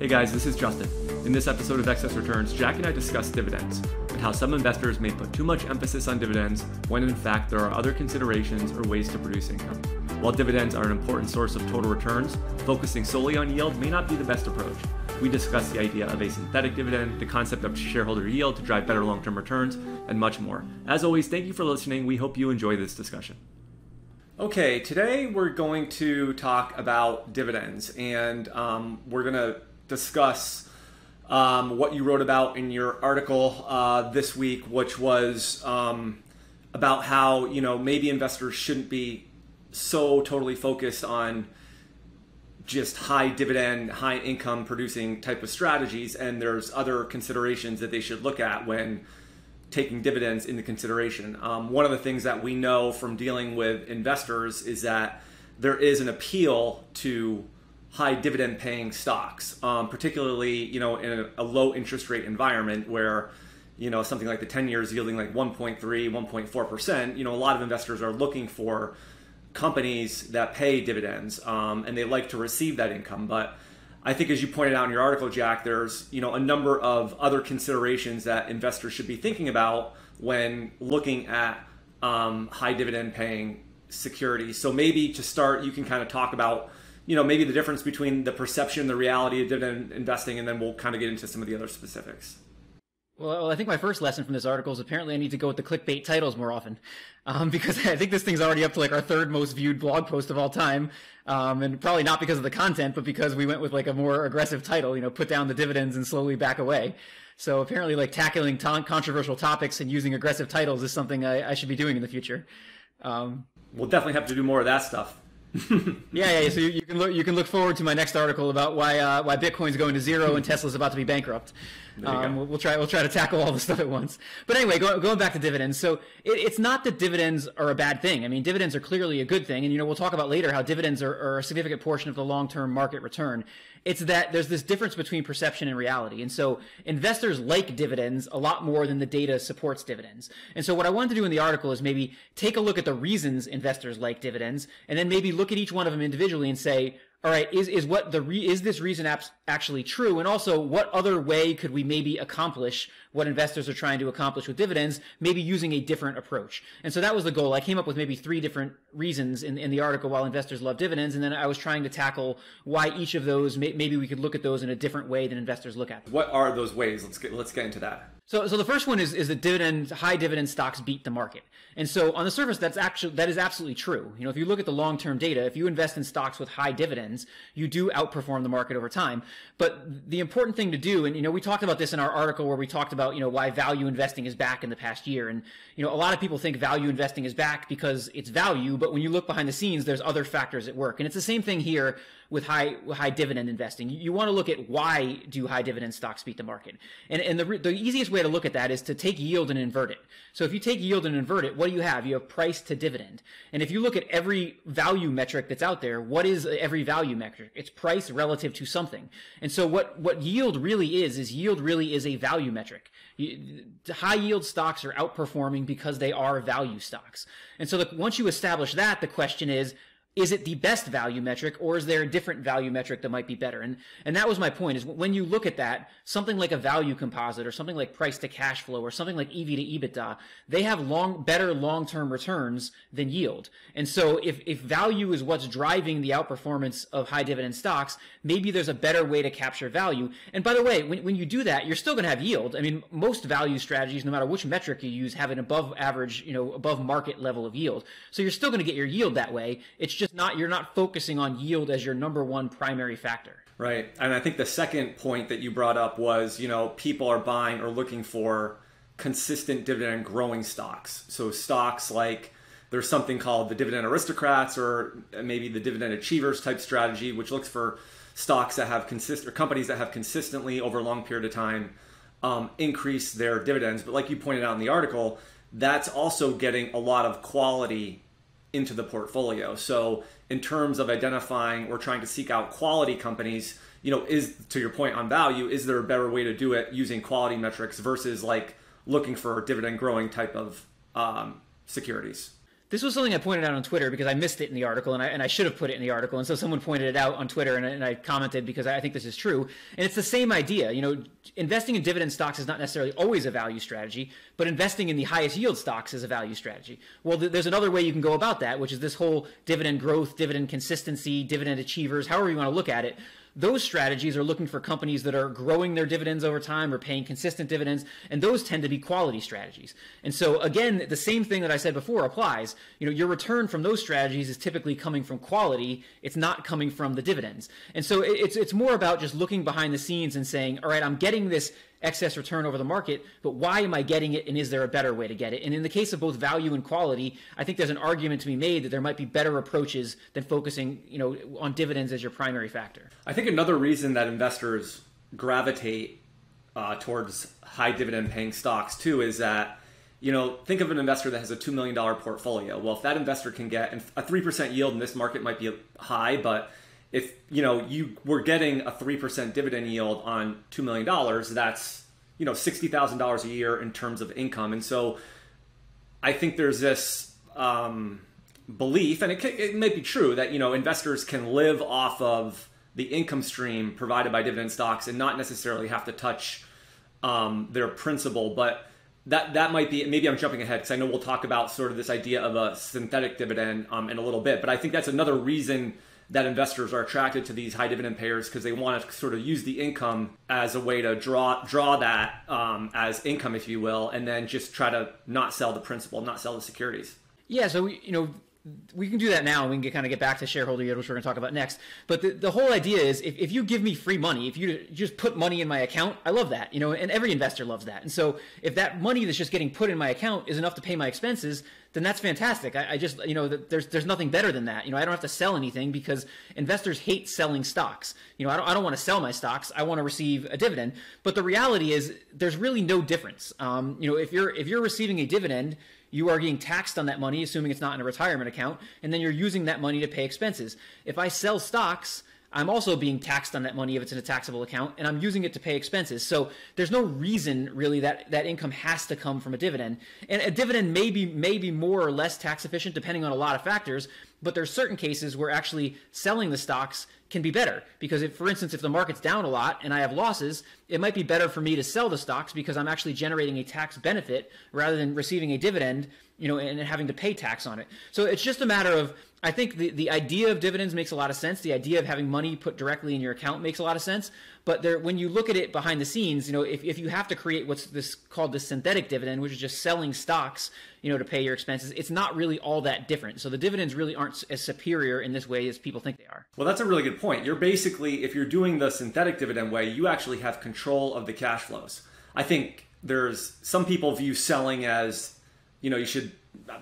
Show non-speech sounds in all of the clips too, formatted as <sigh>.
Hey guys, this is Justin. In this episode of Excess Returns, Jack and I discuss dividends and how some investors may put too much emphasis on dividends when in fact there are other considerations or ways to produce income. While dividends are an important source of total returns, focusing solely on yield may not be the best approach. We discuss the idea of a synthetic dividend, the concept of shareholder yield to drive better long term returns, and much more. As always, thank you for listening. We hope you enjoy this discussion. Okay, today we're going to talk about dividends, and um, we're going to discuss um, what you wrote about in your article uh, this week, which was um, about how you know maybe investors shouldn't be so totally focused on just high dividend, high income producing type of strategies, and there's other considerations that they should look at when taking dividends into consideration. Um, one of the things that we know from dealing with investors is that there is an appeal to high dividend paying stocks, um, particularly you know in a, a, low interest rate environment where you know something like the 10 years yielding like 1.3 1.4 percent you know a lot of investors are looking for companies that pay dividends um, and they like to receive that income. But i think as you pointed out in your article jack there's you know a number of other considerations that investors should be thinking about when looking at um, high dividend paying securities. So maybe to start you can kind of talk about you know maybe the difference between the perception and the reality of dividend investing and then we'll kind of get into some of the other specifics well, I think my first lesson from this article is apparently I need to go with the clickbait titles more often, <laughs> um, because I think this thing's already up to like our third most viewed blog post of all time, um, and probably not because of the content, but because we went with like a more aggressive title, you know, put down the dividends and slowly back away. So apparently, like tackling controversial topics and using aggressive titles is something I, I should be doing in the future. Um, we'll definitely have to do more of that stuff. <laughs> yeah, yeah. So you, you, can look you can look forward to my next article about why uh, why Bitcoin's going to zero and Tesla's about to be bankrupt. Um, we'll, we'll, try we'll try to tackle all the stuff at once. But anyway, go, going back to dividends. So it, it's not that dividends are a bad thing. I mean, dividends are clearly a good thing, and you know we'll talk about later how dividends are, are a significant portion of the long term market return. It's that there's this difference between perception and reality. And so investors like dividends a lot more than the data supports dividends. And so what I wanted to do in the article is maybe take a look at the reasons investors like dividends and then maybe look at each one of them individually and say, all right, is, is what the re, is this reason actually true? And also, what other way could we maybe accomplish what investors are trying to accomplish with dividends, maybe using a different approach? And so that was the goal. I came up with maybe three different reasons in, in the article why investors love dividends, and then I was trying to tackle why each of those may, maybe we could look at those in a different way than investors look at them. What are those ways? Let's get let's get into that. So, so the first one is is that dividend high dividend stocks beat the market, and so on the surface, that's actually that is absolutely true. You know, if you look at the long term data, if you invest in stocks with high dividends, you do outperform the market over time. But the important thing to do, and you know, we talked about this in our article where we talked about you know why value investing is back in the past year, and you know, a lot of people think value investing is back because it's value, but when you look behind the scenes, there's other factors at work, and it's the same thing here with high high dividend investing. You, want to look at why do high dividend stocks beat the market, and and the the easiest way to look at that is to take yield and invert it. So if you take yield and invert it, what do you have? You have price to dividend. And if you look at every value metric that's out there, what is every value metric? It's price relative to something. And so what what yield really is is yield really is a value metric. High yield stocks are outperforming because they are value stocks. And so the, once you establish that, the question is is it the best value metric or is there a different value metric that might be better? And and that was my point is when you look at that something like a value composite or something like price to cash flow or something like ev to ebitda they have long better long-term returns than yield. And so if if value is what's driving the outperformance of high dividend stocks maybe there's a better way to capture value. And by the way when, when you do that you're still going to have yield. I mean most value strategies no matter which metric you use have an above average you know above market level of yield. So you're still going to get your yield that way. It's just not you're not focusing on yield as your number one primary factor. Right. And I think the second point that you brought up was, you know, people are buying or looking for consistent dividend growing stocks. So stocks like there's something called the dividend aristocrats or maybe the dividend achievers type strategy, which looks for stocks that have consist or companies that have consistently over a long period of time um, increase their dividends. But like you pointed out in the article, that's also getting a lot of quality into the portfolio. So in terms of identifying or trying to seek out quality companies, you know, is to your point on value, is there a better way to do it using quality metrics versus like looking for dividend growing type of um, securities? This was something I pointed out on Twitter because I missed it in the article, and I, and I should have put it in the article. And so someone pointed it out on Twitter, and, and I commented because I think this is true. And it's the same idea. You know, investing in dividend stocks is not necessarily always a value strategy, but investing in the highest yield stocks is a value strategy. Well, th- there's another way you can go about that, which is this whole dividend growth, dividend consistency, dividend achievers, however you want to look at it those strategies are looking for companies that are growing their dividends over time or paying consistent dividends, and those tend to be quality strategies. And so again, the same thing that I said before applies. You know, your return from those strategies is typically coming from quality. It's not coming from the dividends. And so it's it's more about just looking behind the scenes and saying, all right, I'm getting this excess return over the market, but why am I getting it and is there a better way to get it? And in the case of both value and quality, I think there's an argument to be made that there might be better approaches than focusing, you know, on dividends as your primary factor. I think another reason that investors gravitate uh, towards high dividend paying stocks too is that you know, think of an investor that has a $2 million portfolio. Well, if that investor can get a 3% yield in this market might be high, but if you know you were getting a 3% dividend yield on $2 million that's you know $60000 a year in terms of income. And so i think there's this um, belief and it, it may be true that you know investors can live off of the income stream provided by dividend stocks and not necessarily have to touch um, their principal. But that that might be maybe I'm jumping ahead because I know we'll talk about sort of this idea of a synthetic dividend um, in a little bit, but I think that's another reason that investors are attracted to these high dividend payers because they want to sort of use the income as a way to draw draw that um, as income, if you will, and then just try to not sell the principal, not sell the securities. Yeah, so you know we can do that now and we can get, kind of get back to shareholder yield, which we're going to talk about next. But the, the whole idea is if, if you give me free money, if you just put money in my account, I love that, you know, and every investor loves that. And so if that money that's just getting put in my account is enough to pay my expenses, then that's fantastic. I, I just, you know, there's, there's nothing better than that. You know, I don't have to sell anything because investors hate selling stocks. You know, I don't, I don't want to sell my stocks. I want to receive a dividend. But the reality is there's really no difference. Um, you know, if you're, if you're receiving a dividend, you are getting taxed on that money, assuming it's not in a retirement account, and then you're using that money to pay expenses. If I sell stocks, I'm also being taxed on that money if it's in a taxable account, and I'm using it to pay expenses. So there's no reason really that that income has to come from a dividend. And a dividend may be, may be more or less tax efficient depending on a lot of factors, but there's certain cases where actually selling the stocks can be better. Because if for instance if the market's down a lot and i have losses it might be better for me to sell the stocks because i'm actually generating a tax benefit rather than receiving a dividend you know and having to pay tax on it. So it's just a matter of I think the, the idea of dividends makes a lot of sense. The idea of having money put directly in your account makes a lot of sense. But there, when you look at it behind the scenes, you know, if, if you have to create what's this called the synthetic dividend, which is just selling stocks, you know, to pay your expenses, it's not really all that different. So the dividends really aren't as superior in this way as people think they are. Well, that's a really good point. You're basically, if you're doing the synthetic dividend way, you actually have control of the cash flows. I think there's some people view selling as, you know, you should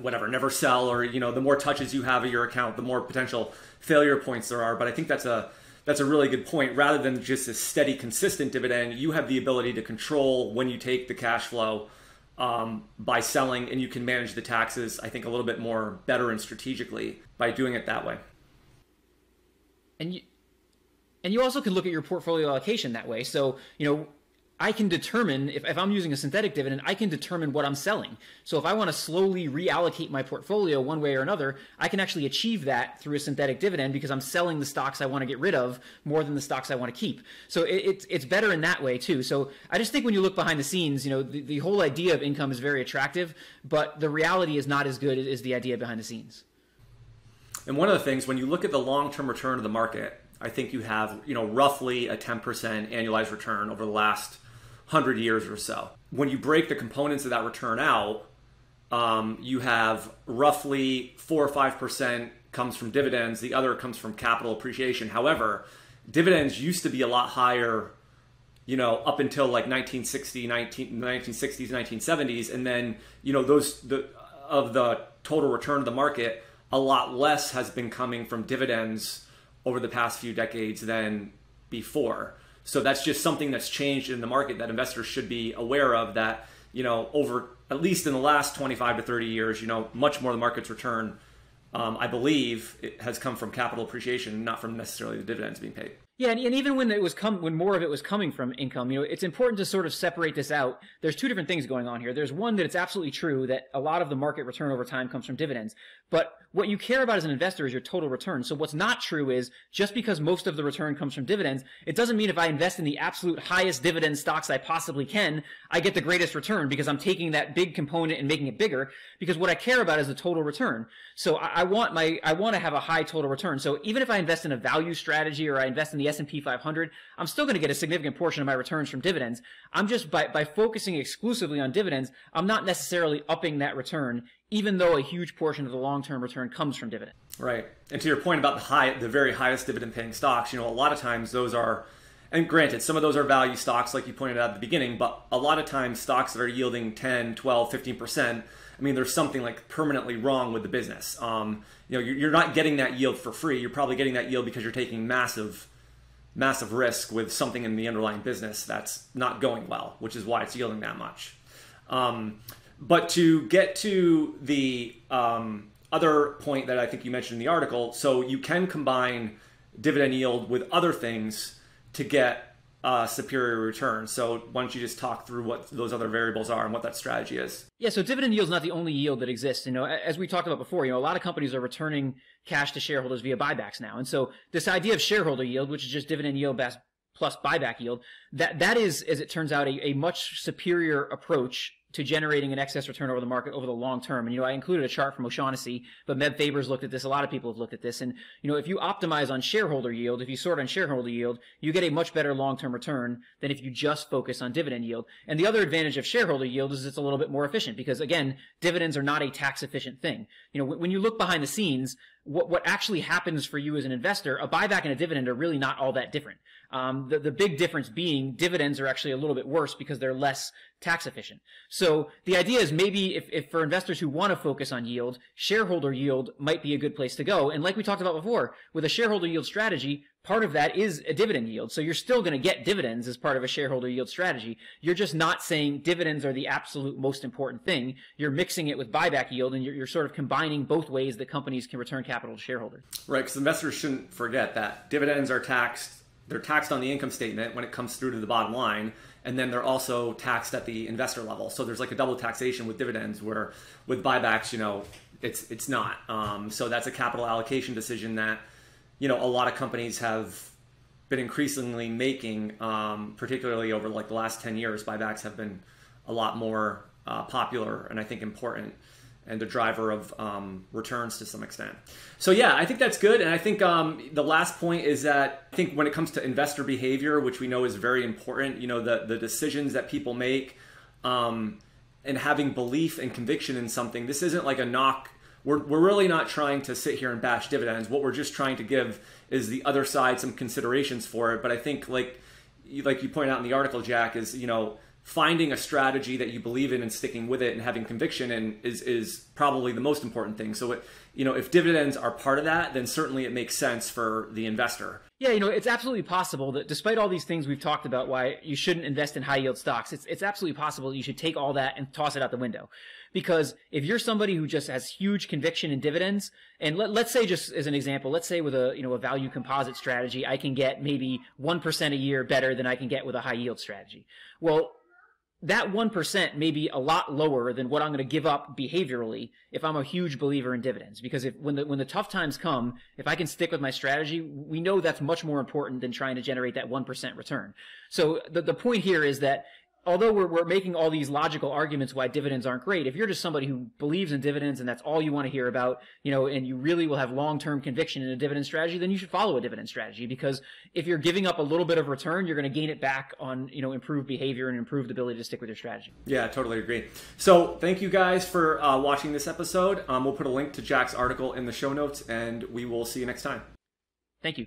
whatever, never sell, or you know, the more touches you have of your account, the more potential failure points there are. But I think that's a that's a really good point. Rather than just a steady, consistent dividend, you have the ability to control when you take the cash flow um, by selling, and you can manage the taxes. I think a little bit more better and strategically by doing it that way. And you, and you also can look at your portfolio allocation that way. So you know I can determine if, if I'm using a synthetic dividend, I can determine what I'm selling. So if I want to slowly reallocate my portfolio one way or another, I can actually achieve that through a synthetic dividend because I'm selling the stocks I want to get rid of more than the stocks I want to keep. So it, it's it's better in that way too. So I just think when you look behind the scenes, you know, the, the whole idea of income is very attractive, but the reality is not as good as the idea behind the scenes. And one of the things when you look at the long-term return of the market, I think you have, you know, roughly a 10% annualized return over the last 100 years or so. When you break the components of that return out, um, you have roughly 4 or 5% comes from dividends, the other comes from capital appreciation. However, dividends used to be a lot higher you know, up until like 1960, 19, 1960s, 1970s, and then you know those the of the total return of the market, a lot less has been coming from dividends over the past few decades than before. So that's just something that's changed in the market that investors should be aware of that, you know, over at least in the last 25 to 30 years, you know, much more of the market's return, um, I believe, it has come from capital appreciation, not from necessarily the dividends being paid. Yeah, and, even when it was come when more of it was coming from income, you know, it's important to sort of separate this out. There's two different things going on here. There's one that it's absolutely true that a lot of the market return over time comes from dividends, but what you care about as an investor is your total return. So what's not true is just because most of the return comes from dividends, it doesn't mean if I invest in the absolute highest dividend stocks I possibly can, I get the greatest return because I'm taking that big component and making it bigger. Because what I care about is the total return. So I, I want my I want to have a high total return. So even if I invest in a value strategy or I invest in the S&P 500, I'm still going to get a significant portion of my returns from dividends. I'm just by by focusing exclusively on dividends, I'm not necessarily upping that return even though a huge portion of the long-term return comes from dividends. Right. And to your point about the high, the very highest dividend-paying stocks, you know, a lot of times those are, and granted, some of those are value stocks, like you pointed out at the beginning, but a lot of times stocks that are yielding 10, 12, 15%, I mean, there's something like permanently wrong with the business. Um, you know, you're not getting that yield for free. You're probably getting that yield because you're taking massive, massive risk with something in the underlying business that's not going well, which is why it's yielding that much. Um, but to get to the um, other point that I think you mentioned in the article, so you can combine dividend yield with other things to get uh, superior return. So why don't you just talk through what those other variables are and what that strategy is? Yeah, so dividend yield is not the only yield that exists. You know, as we talked about before, you know, a lot of companies are returning cash to shareholders via buybacks now, and so this idea of shareholder yield, which is just dividend yield plus buyback yield, that that is, as it turns out, a, a much superior approach to generating an excess return over the market over the long term. And, you know, I included a chart from O'Shaughnessy, but Meb Faber's looked at this. A lot of people have looked at this. And, you know, if you optimize on shareholder yield, if you sort on shareholder yield, you get a much better long-term return than if you just focus on dividend yield. And the other advantage of shareholder yield is it's a little bit more efficient because, again, dividends are not a tax efficient thing. You know, when you look behind the scenes, what, what actually happens for you as an investor, a buyback and a dividend are really not all that different. Um, the, the big difference being dividends are actually a little bit worse because they're less tax efficient. So the idea is maybe if, if for investors who want to focus on yield, shareholder yield might be a good place to go. And like we talked about before, with a shareholder yield strategy, part of that is a dividend yield. So you're still going to get dividends as part of a shareholder yield strategy. You're just not saying dividends are the absolute most important thing. You're mixing it with buyback yield and you're, you're sort of combining both ways that companies can return capital to shareholders. Right. Because investors shouldn't forget that dividends are taxed. They're taxed on the income statement when it comes through to the bottom line. And then they're also taxed at the investor level. So there's like a double taxation with dividends where with buybacks, you know, it's, it's not. Um, so that's a capital allocation decision that, you know a lot of companies have been increasingly making, um, particularly over like the last ten years. Buybacks have been a lot more uh, popular and I think important and the driver of um, returns to some extent. So yeah, I think that's good. And I think um, the last point is that I think when it comes to investor behavior, which we know is very important, you know, the the decisions that people make um, and having belief and conviction in something. This isn't like a knock we're, we're really not trying to sit here and bash dividends. What we're just trying to give is the other side some considerations for it. But I think like like you point out in the article, Jack, is you know finding a strategy that you believe in and sticking with it and having conviction in is is probably the most important thing. So it, you know if dividends are part of that, then certainly it makes sense for the investor. Yeah, you know, it's absolutely possible that despite all these things we've talked about why you shouldn't invest in high yield stocks, it's it's absolutely possible you should take all that and toss it out the window. Because if you're somebody who just has huge conviction in dividends, and let, let's say just as an example, let's say with a, you know, a value composite strategy, I can get maybe 1% a year better than I can get with a high yield strategy. Well, that 1% may be a lot lower than what I'm going to give up behaviorally if I'm a huge believer in dividends. Because if, when the, when the tough times come, if I can stick with my strategy, we know that's much more important than trying to generate that 1% return. So the, the point here is that although we're, we're making all these logical arguments why dividends aren't great, if you're just somebody who believes in dividends and that's all you want to hear about, you know, and you really will have long-term conviction in a dividend strategy, then you should follow a dividend strategy because if you're giving up a little bit of return, you're going to gain it back on, you know, improved behavior and improved ability to stick with your strategy. Yeah, totally agree. So thank you guys for uh, watching this episode. Um, we'll put a link to Jack's article in the show notes and we will see you next time. Thank you.